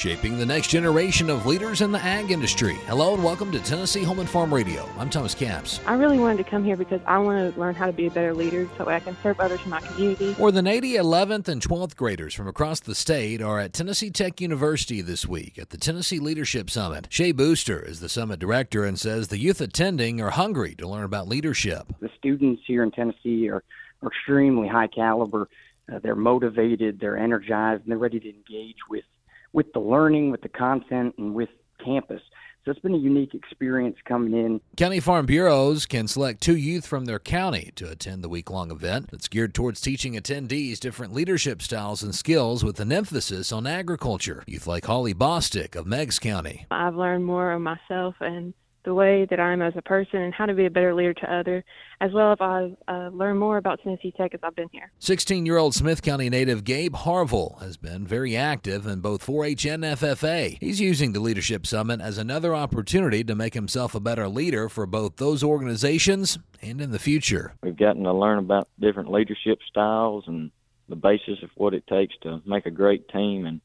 shaping the next generation of leaders in the ag industry. Hello and welcome to Tennessee Home and Farm Radio. I'm Thomas Capps. I really wanted to come here because I want to learn how to be a better leader so I can serve others in my community. More than 80 11th and 12th graders from across the state are at Tennessee Tech University this week at the Tennessee Leadership Summit. Shea Booster is the summit director and says the youth attending are hungry to learn about leadership. The students here in Tennessee are, are extremely high caliber. Uh, they're motivated, they're energized, and they're ready to engage with with the learning, with the content, and with campus. So it's been a unique experience coming in. County Farm Bureaus can select two youth from their county to attend the week long event that's geared towards teaching attendees different leadership styles and skills with an emphasis on agriculture. Youth like Holly Bostick of Meigs County. I've learned more of myself and the way that I am as a person and how to be a better leader to others, as well as I've uh, learned more about Tennessee Tech as I've been here. 16 year old Smith County native Gabe Harville has been very active in both 4 H and FFA. He's using the Leadership Summit as another opportunity to make himself a better leader for both those organizations and in the future. We've gotten to learn about different leadership styles and the basis of what it takes to make a great team and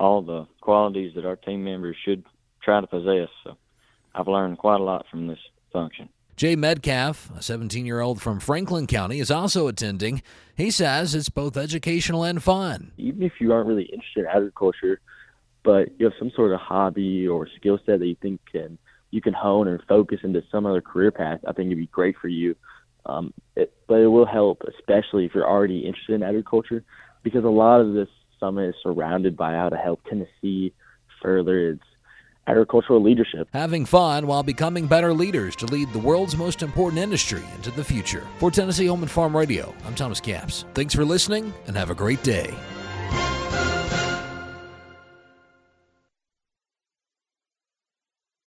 all the qualities that our team members should try to possess. So I've learned quite a lot from this function. Jay Medcalf, a 17 year old from Franklin County, is also attending. He says it's both educational and fun. Even if you aren't really interested in agriculture, but you have some sort of hobby or skill set that you think can you can hone and focus into some other career path, I think it'd be great for you. Um, it, but it will help, especially if you're already interested in agriculture, because a lot of this summit is surrounded by how to help Tennessee further its agricultural leadership. Having fun while becoming better leaders to lead the world's most important industry into the future. For Tennessee Home and Farm Radio, I'm Thomas Capps. Thanks for listening and have a great day.